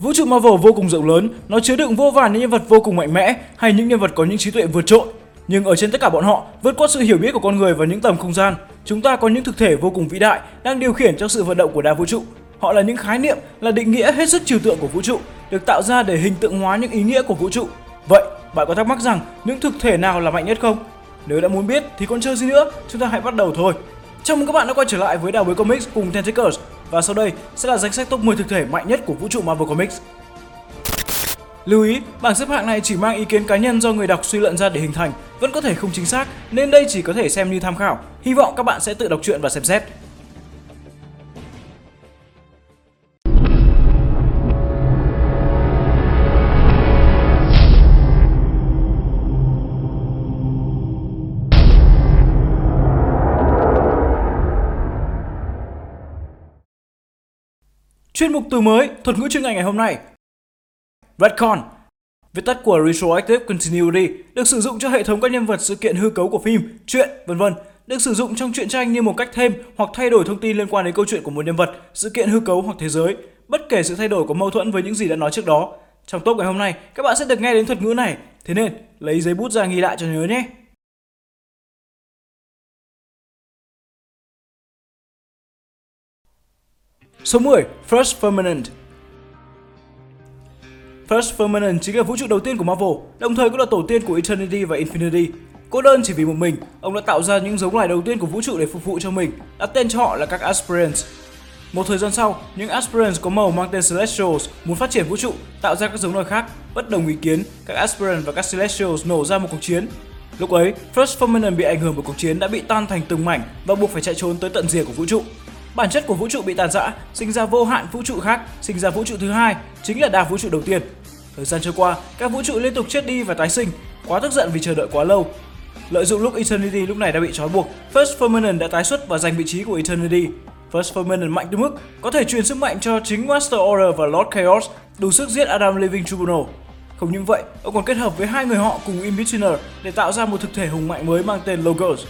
Vũ trụ Marvel vô cùng rộng lớn, nó chứa đựng vô vàn những nhân vật vô cùng mạnh mẽ hay những nhân vật có những trí tuệ vượt trội. Nhưng ở trên tất cả bọn họ, vượt qua sự hiểu biết của con người và những tầm không gian, chúng ta có những thực thể vô cùng vĩ đại đang điều khiển cho sự vận động của đa vũ trụ. Họ là những khái niệm, là định nghĩa hết sức trừu tượng của vũ trụ, được tạo ra để hình tượng hóa những ý nghĩa của vũ trụ. Vậy, bạn có thắc mắc rằng những thực thể nào là mạnh nhất không? Nếu đã muốn biết thì còn chờ gì nữa, chúng ta hãy bắt đầu thôi. Chào mừng các bạn đã quay trở lại với Đào Bới Comics cùng Tentacles và sau đây sẽ là danh sách top 10 thực thể mạnh nhất của vũ trụ Marvel Comics. Lưu ý, bảng xếp hạng này chỉ mang ý kiến cá nhân do người đọc suy luận ra để hình thành, vẫn có thể không chính xác nên đây chỉ có thể xem như tham khảo. Hy vọng các bạn sẽ tự đọc truyện và xem xét. Chuyên mục từ mới, thuật ngữ chuyên ngành ngày hôm nay. Retcon Viết tắt của Retroactive Continuity được sử dụng cho hệ thống các nhân vật sự kiện hư cấu của phim, truyện, vân vân, được sử dụng trong truyện tranh như một cách thêm hoặc thay đổi thông tin liên quan đến câu chuyện của một nhân vật, sự kiện hư cấu hoặc thế giới, bất kể sự thay đổi có mâu thuẫn với những gì đã nói trước đó. Trong top ngày hôm nay, các bạn sẽ được nghe đến thuật ngữ này, thế nên lấy giấy bút ra ghi lại cho nhớ nhé. Số 10. First Permanent First Permanent chính là vũ trụ đầu tiên của Marvel, đồng thời cũng là tổ tiên của Eternity và Infinity. Cô đơn chỉ vì một mình, ông đã tạo ra những giống loài đầu tiên của vũ trụ để phục vụ cho mình, đặt tên cho họ là các Aspirants. Một thời gian sau, những Aspirants có màu mang tên Celestials muốn phát triển vũ trụ, tạo ra các giống loài khác. Bất đồng ý kiến, các Aspirants và các Celestials nổ ra một cuộc chiến. Lúc ấy, First Permanent bị ảnh hưởng bởi cuộc chiến đã bị tan thành từng mảnh và buộc phải chạy trốn tới tận rìa của vũ trụ. Bản chất của vũ trụ bị tàn rã, sinh ra vô hạn vũ trụ khác, sinh ra vũ trụ thứ hai, chính là đa vũ trụ đầu tiên. Thời gian trôi qua, các vũ trụ liên tục chết đi và tái sinh, quá tức giận vì chờ đợi quá lâu. Lợi dụng lúc Eternity lúc này đã bị trói buộc, First Permanent đã tái xuất và giành vị trí của Eternity. First Permanent mạnh tới mức có thể truyền sức mạnh cho chính Master Order và Lord Chaos, đủ sức giết Adam Living Tribunal. Không những vậy, ông còn kết hợp với hai người họ cùng In-Betweener để tạo ra một thực thể hùng mạnh mới mang tên Logos.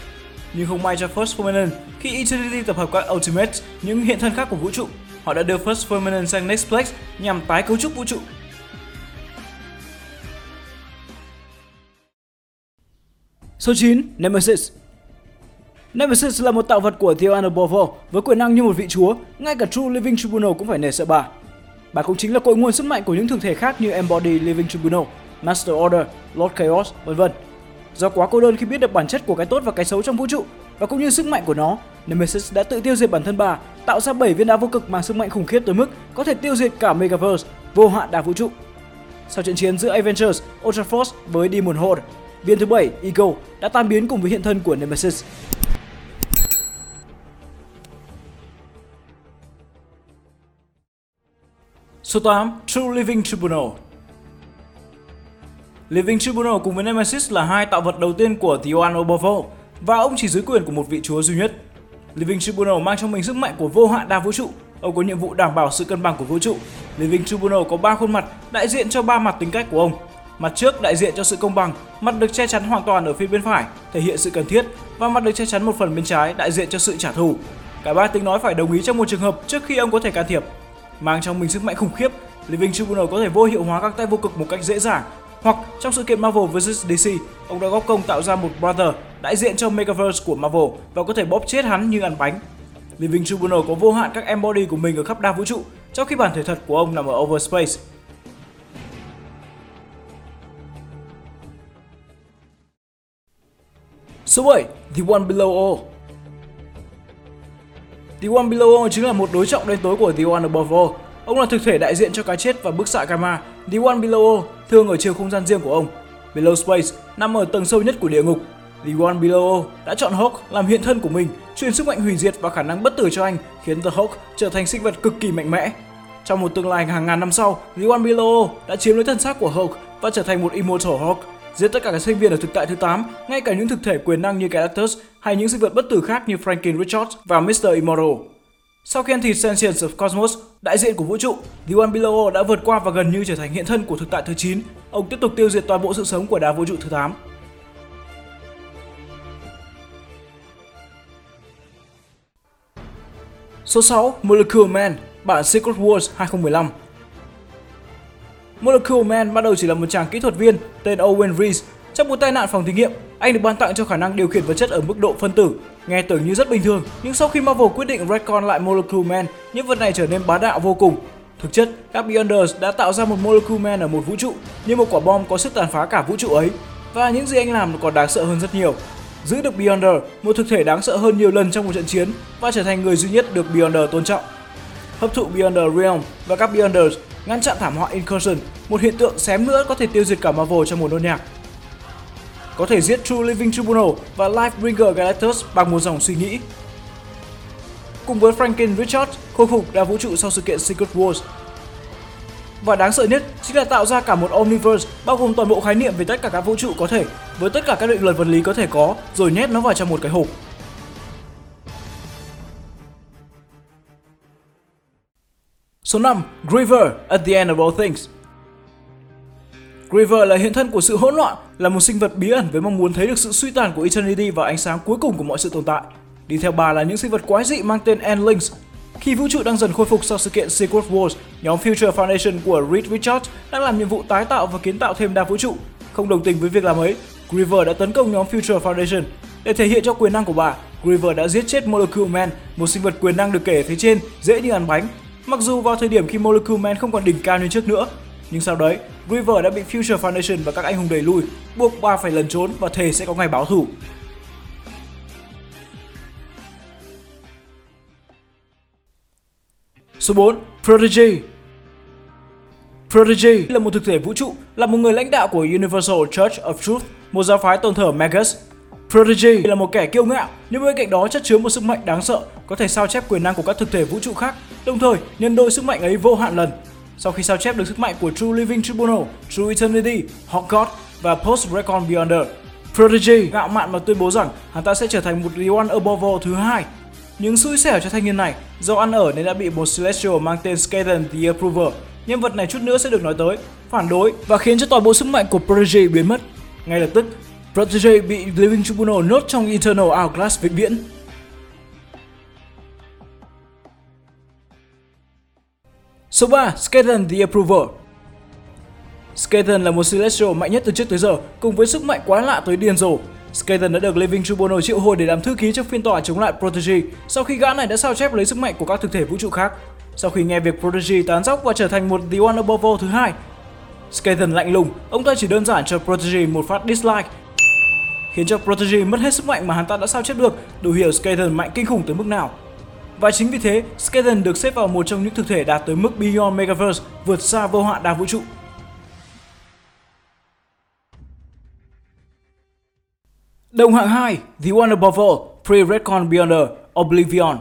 Nhưng không may cho First Permanent, khi Eternity tập hợp các Ultimate những hiện thân khác của vũ trụ, họ đã đưa First Permanent sang Next nhằm tái cấu trúc vũ trụ. Số 9. Nemesis Nemesis là một tạo vật của Theo Bovo với quyền năng như một vị chúa, ngay cả True Living Tribunal cũng phải nể sợ bà. Bà cũng chính là cội nguồn sức mạnh của những thực thể khác như Embody Living Tribunal, Master Order, Lord Chaos, vân vân. Do quá cô đơn khi biết được bản chất của cái tốt và cái xấu trong vũ trụ và cũng như sức mạnh của nó, Nemesis đã tự tiêu diệt bản thân bà, tạo ra 7 viên đá vô cực mang sức mạnh khủng khiếp tới mức có thể tiêu diệt cả Megaverse, vô hạn đa vũ trụ. Sau trận chiến giữa Avengers, Ultra Force với Demon Horde, viên thứ 7, Ego, đã tan biến cùng với hiện thân của Nemesis. Số 8. True Living Tribunal Living Tribunal cùng với Nemesis là hai tạo vật đầu tiên của The One Above All và ông chỉ dưới quyền của một vị chúa duy nhất. Living Tribunal mang trong mình sức mạnh của vô hạn đa vũ trụ. Ông có nhiệm vụ đảm bảo sự cân bằng của vũ trụ. Living Tribunal có ba khuôn mặt, đại diện cho ba mặt tính cách của ông. Mặt trước đại diện cho sự công bằng, mặt được che chắn hoàn toàn ở phía bên phải, thể hiện sự cần thiết và mặt được che chắn một phần bên trái đại diện cho sự trả thù. Cả ba tiếng nói phải đồng ý trong một trường hợp trước khi ông có thể can thiệp. Mang trong mình sức mạnh khủng khiếp, Living Tribunal có thể vô hiệu hóa các tay vô cực một cách dễ dàng hoặc trong sự kiện Marvel vs DC, ông đã góp công tạo ra một Brother đại diện cho Megaverse của Marvel và có thể bóp chết hắn như ăn bánh. Living Tribunal có vô hạn các embody của mình ở khắp đa vũ trụ, trong khi bản thể thật của ông nằm ở Overspace. Số 7. The One Below All The One Below All chính là một đối trọng đen tối của The One Above All. Ông là thực thể đại diện cho cái chết và bức xạ Gamma, The One Below All thường ở chiều không gian riêng của ông. Below Space nằm ở tầng sâu nhất của địa ngục. The One Below đã chọn Hulk làm hiện thân của mình, truyền sức mạnh hủy diệt và khả năng bất tử cho anh, khiến The Hulk trở thành sinh vật cực kỳ mạnh mẽ. Trong một tương lai hàng ngàn năm sau, The One Below đã chiếm lấy thân xác của Hulk và trở thành một Immortal Hulk, giết tất cả các sinh viên ở thực tại thứ 8, ngay cả những thực thể quyền năng như Galactus hay những sinh vật bất tử khác như Franklin Richards và Mr. Immortal. Sau khi ăn thịt Sentience of Cosmos, đại diện của vũ trụ, The One Below đã vượt qua và gần như trở thành hiện thân của thực tại thứ 9. Ông tiếp tục tiêu diệt toàn bộ sự sống của đá vũ trụ thứ 8. Số 6. Molecule Man, bản Secret Wars 2015 Molecule Man ban đầu chỉ là một chàng kỹ thuật viên tên Owen Reese. Trong một tai nạn phòng thí nghiệm, anh được ban tặng cho khả năng điều khiển vật chất ở mức độ phân tử. Nghe tưởng như rất bình thường, nhưng sau khi Marvel quyết định retcon lại Molecule Man, những vật này trở nên bá đạo vô cùng. Thực chất, các Beyonders đã tạo ra một Molecule Man ở một vũ trụ, như một quả bom có sức tàn phá cả vũ trụ ấy. Và những gì anh làm còn đáng sợ hơn rất nhiều. Giữ được Beyonder, một thực thể đáng sợ hơn nhiều lần trong một trận chiến và trở thành người duy nhất được Beyonder tôn trọng. Hấp thụ Beyonder Realm và các Beyonders ngăn chặn thảm họa Incursion, một hiện tượng xém nữa có thể tiêu diệt cả Marvel trong một nốt nhạc. Có thể giết True Living Tribunal và Lifebringer Galactus bằng một dòng suy nghĩ. Cùng với Franklin Richard khôi phục đa vũ trụ sau sự kiện Secret Wars. Và đáng sợ nhất chính là tạo ra cả một Omniverse, bao gồm toàn bộ khái niệm về tất cả các vũ trụ có thể, với tất cả các định luật vật lý có thể có, rồi nhét nó vào trong một cái hộp. Số 5. Griever at the end of all things Griever là hiện thân của sự hỗn loạn, là một sinh vật bí ẩn với mong muốn thấy được sự suy tàn của Eternity và ánh sáng cuối cùng của mọi sự tồn tại. Đi theo bà là những sinh vật quái dị mang tên Endlings. Khi vũ trụ đang dần khôi phục sau sự kiện Secret Wars, nhóm Future Foundation của Reed Richards đang làm nhiệm vụ tái tạo và kiến tạo thêm đa vũ trụ. Không đồng tình với việc làm ấy, Griever đã tấn công nhóm Future Foundation. Để thể hiện cho quyền năng của bà, Griever đã giết chết Molecule Man, một sinh vật quyền năng được kể phía trên, dễ như ăn bánh, Mặc dù vào thời điểm khi Molecule Man không còn đỉnh cao như trước nữa, nhưng sau đấy, River đã bị Future Foundation và các anh hùng đẩy lui, buộc bà phải lần trốn và thề sẽ có ngày báo thù. Số 4. Prodigy Prodigy là một thực thể vũ trụ, là một người lãnh đạo của Universal Church of Truth, một giáo phái tôn thờ Magus Prodigy là một kẻ kiêu ngạo, nhưng bên cạnh đó chất chứa một sức mạnh đáng sợ, có thể sao chép quyền năng của các thực thể vũ trụ khác, đồng thời nhân đôi sức mạnh ấy vô hạn lần. Sau khi sao chép được sức mạnh của True Living Tribunal, True Eternity, Hawk God và Post Recon Beyonder, Prodigy ngạo mạn mà tuyên bố rằng hắn ta sẽ trở thành một The One Above All thứ hai. Những xui xẻo cho thanh niên này, do ăn ở nên đã bị một Celestial mang tên Skeleton the Approver. Nhân vật này chút nữa sẽ được nói tới, phản đối và khiến cho toàn bộ sức mạnh của Prodigy biến mất. Ngay lập tức, Prodigy bị Living Tribunal nốt trong Eternal Hourglass vĩnh viễn. Số 3. Skaten the Approver Skaten là một Celestial mạnh nhất từ trước tới giờ, cùng với sức mạnh quá lạ tới điên rồ. Skaten đã được Living Tribunal triệu hồi để làm thư ký trong phiên tòa chống lại Protege sau khi gã này đã sao chép lấy sức mạnh của các thực thể vũ trụ khác. Sau khi nghe việc Protege tán dóc và trở thành một The One Above All thứ hai, Skaten lạnh lùng, ông ta chỉ đơn giản cho Protege một phát dislike khiến cho Protege mất hết sức mạnh mà hắn ta đã sao chép được, đủ hiểu Skaten mạnh kinh khủng tới mức nào. Và chính vì thế, Skeleton được xếp vào một trong những thực thể đạt tới mức Beyond Megaverse, vượt xa vô hạn đa vũ trụ. Đồng hạng 2, The One Above All, Pre-Redcon Beyonder, Oblivion.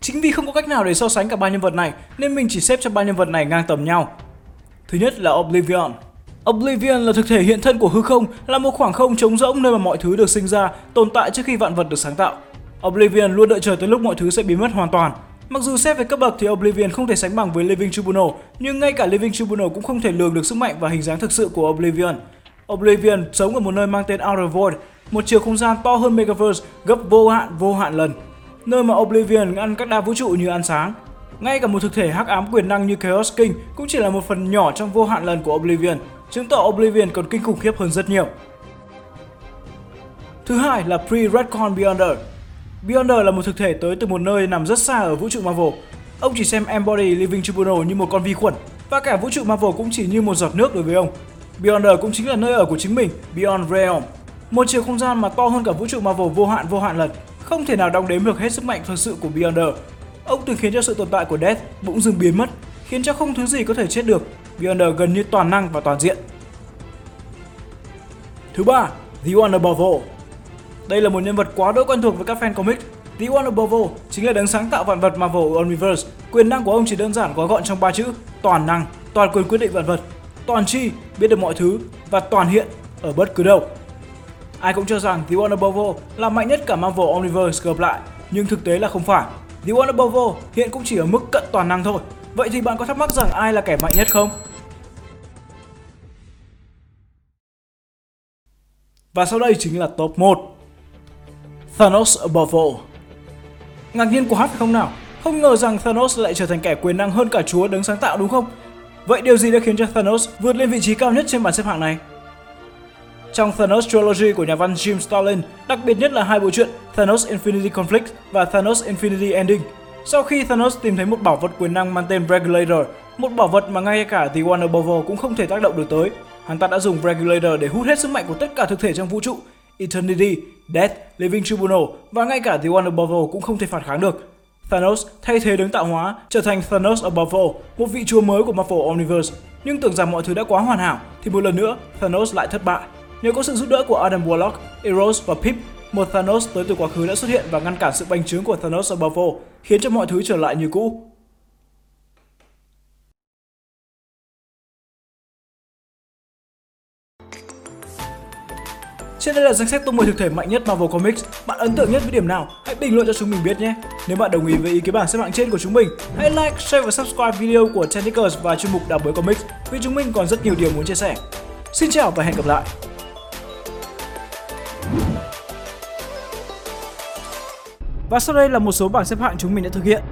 Chính vì không có cách nào để so sánh cả ba nhân vật này nên mình chỉ xếp cho ba nhân vật này ngang tầm nhau. Thứ nhất là Oblivion. Oblivion là thực thể hiện thân của hư không, là một khoảng không trống rỗng nơi mà mọi thứ được sinh ra, tồn tại trước khi vạn vật được sáng tạo. Oblivion luôn đợi chờ tới lúc mọi thứ sẽ biến mất hoàn toàn. Mặc dù xét về cấp bậc thì Oblivion không thể sánh bằng với Living Tribunal, nhưng ngay cả Living Tribunal cũng không thể lường được sức mạnh và hình dáng thực sự của Oblivion. Oblivion sống ở một nơi mang tên Outer Void, một chiều không gian to hơn Megaverse gấp vô hạn vô hạn lần. Nơi mà Oblivion ăn các đa vũ trụ như ăn sáng. Ngay cả một thực thể hắc ám quyền năng như Chaos King cũng chỉ là một phần nhỏ trong vô hạn lần của Oblivion, chứng tỏ Oblivion còn kinh khủng khiếp hơn rất nhiều. Thứ hai là Pre-Redcon Beyonder. Beyonder là một thực thể tới từ một nơi nằm rất xa ở vũ trụ Marvel. Ông chỉ xem Embody Living Tribunal như một con vi khuẩn, và cả vũ trụ Marvel cũng chỉ như một giọt nước đối với ông. Beyonder cũng chính là nơi ở của chính mình, Beyond Realm. Một chiều không gian mà to hơn cả vũ trụ Marvel vô hạn vô hạn lần, không thể nào đong đếm được hết sức mạnh thực sự của Beyonder. Ông từng khiến cho sự tồn tại của Death bỗng dừng biến mất, khiến cho không thứ gì có thể chết được, Beyonder gần như toàn năng và toàn diện. Thứ ba, The One Above All. Đây là một nhân vật quá đỗi quen thuộc với các fan comic. The One Above All chính là đấng sáng tạo vạn vật Marvel Universe. Quyền năng của ông chỉ đơn giản gói gọn trong ba chữ: toàn năng, toàn quyền quyết định vạn vật, toàn chi, biết được mọi thứ và toàn hiện ở bất cứ đâu. Ai cũng cho rằng The One Above All là mạnh nhất cả Marvel Universe gộp lại, nhưng thực tế là không phải. The One Above All hiện cũng chỉ ở mức cận toàn năng thôi. Vậy thì bạn có thắc mắc rằng ai là kẻ mạnh nhất không? Và sau đây chính là top 1 Thanos above all Ngạc nhiên của Hát phải không nào? Không ngờ rằng Thanos lại trở thành kẻ quyền năng hơn cả chúa đứng sáng tạo đúng không? Vậy điều gì đã khiến cho Thanos vượt lên vị trí cao nhất trên bảng xếp hạng này? Trong Thanos Trilogy của nhà văn Jim Starlin, đặc biệt nhất là hai bộ truyện Thanos Infinity Conflict và Thanos Infinity Ending. Sau khi Thanos tìm thấy một bảo vật quyền năng mang tên Regulator, một bảo vật mà ngay cả The One Above cũng không thể tác động được tới, hắn ta đã dùng Regulator để hút hết sức mạnh của tất cả thực thể trong vũ trụ. Eternity, Death, Living Tribunal và ngay cả The One Above All cũng không thể phản kháng được. Thanos thay thế đứng tạo hóa, trở thành Thanos Above All, một vị chúa mới của Marvel Universe. Nhưng tưởng rằng mọi thứ đã quá hoàn hảo, thì một lần nữa Thanos lại thất bại. Nhờ có sự giúp đỡ của Adam Warlock, Eros và Pip, một Thanos tới từ quá khứ đã xuất hiện và ngăn cản sự bành trướng của Thanos Above All, khiến cho mọi thứ trở lại như cũ. Trên đây là danh sách top 10 thực thể mạnh nhất Marvel Comics. Bạn ấn tượng nhất với điểm nào? Hãy bình luận cho chúng mình biết nhé. Nếu bạn đồng ý với ý kiến bảng xếp hạng trên của chúng mình, hãy like, share và subscribe video của Technicals và chuyên mục Đào bới comics vì chúng mình còn rất nhiều điều muốn chia sẻ. Xin chào và hẹn gặp lại. Và sau đây là một số bảng xếp hạng chúng mình đã thực hiện.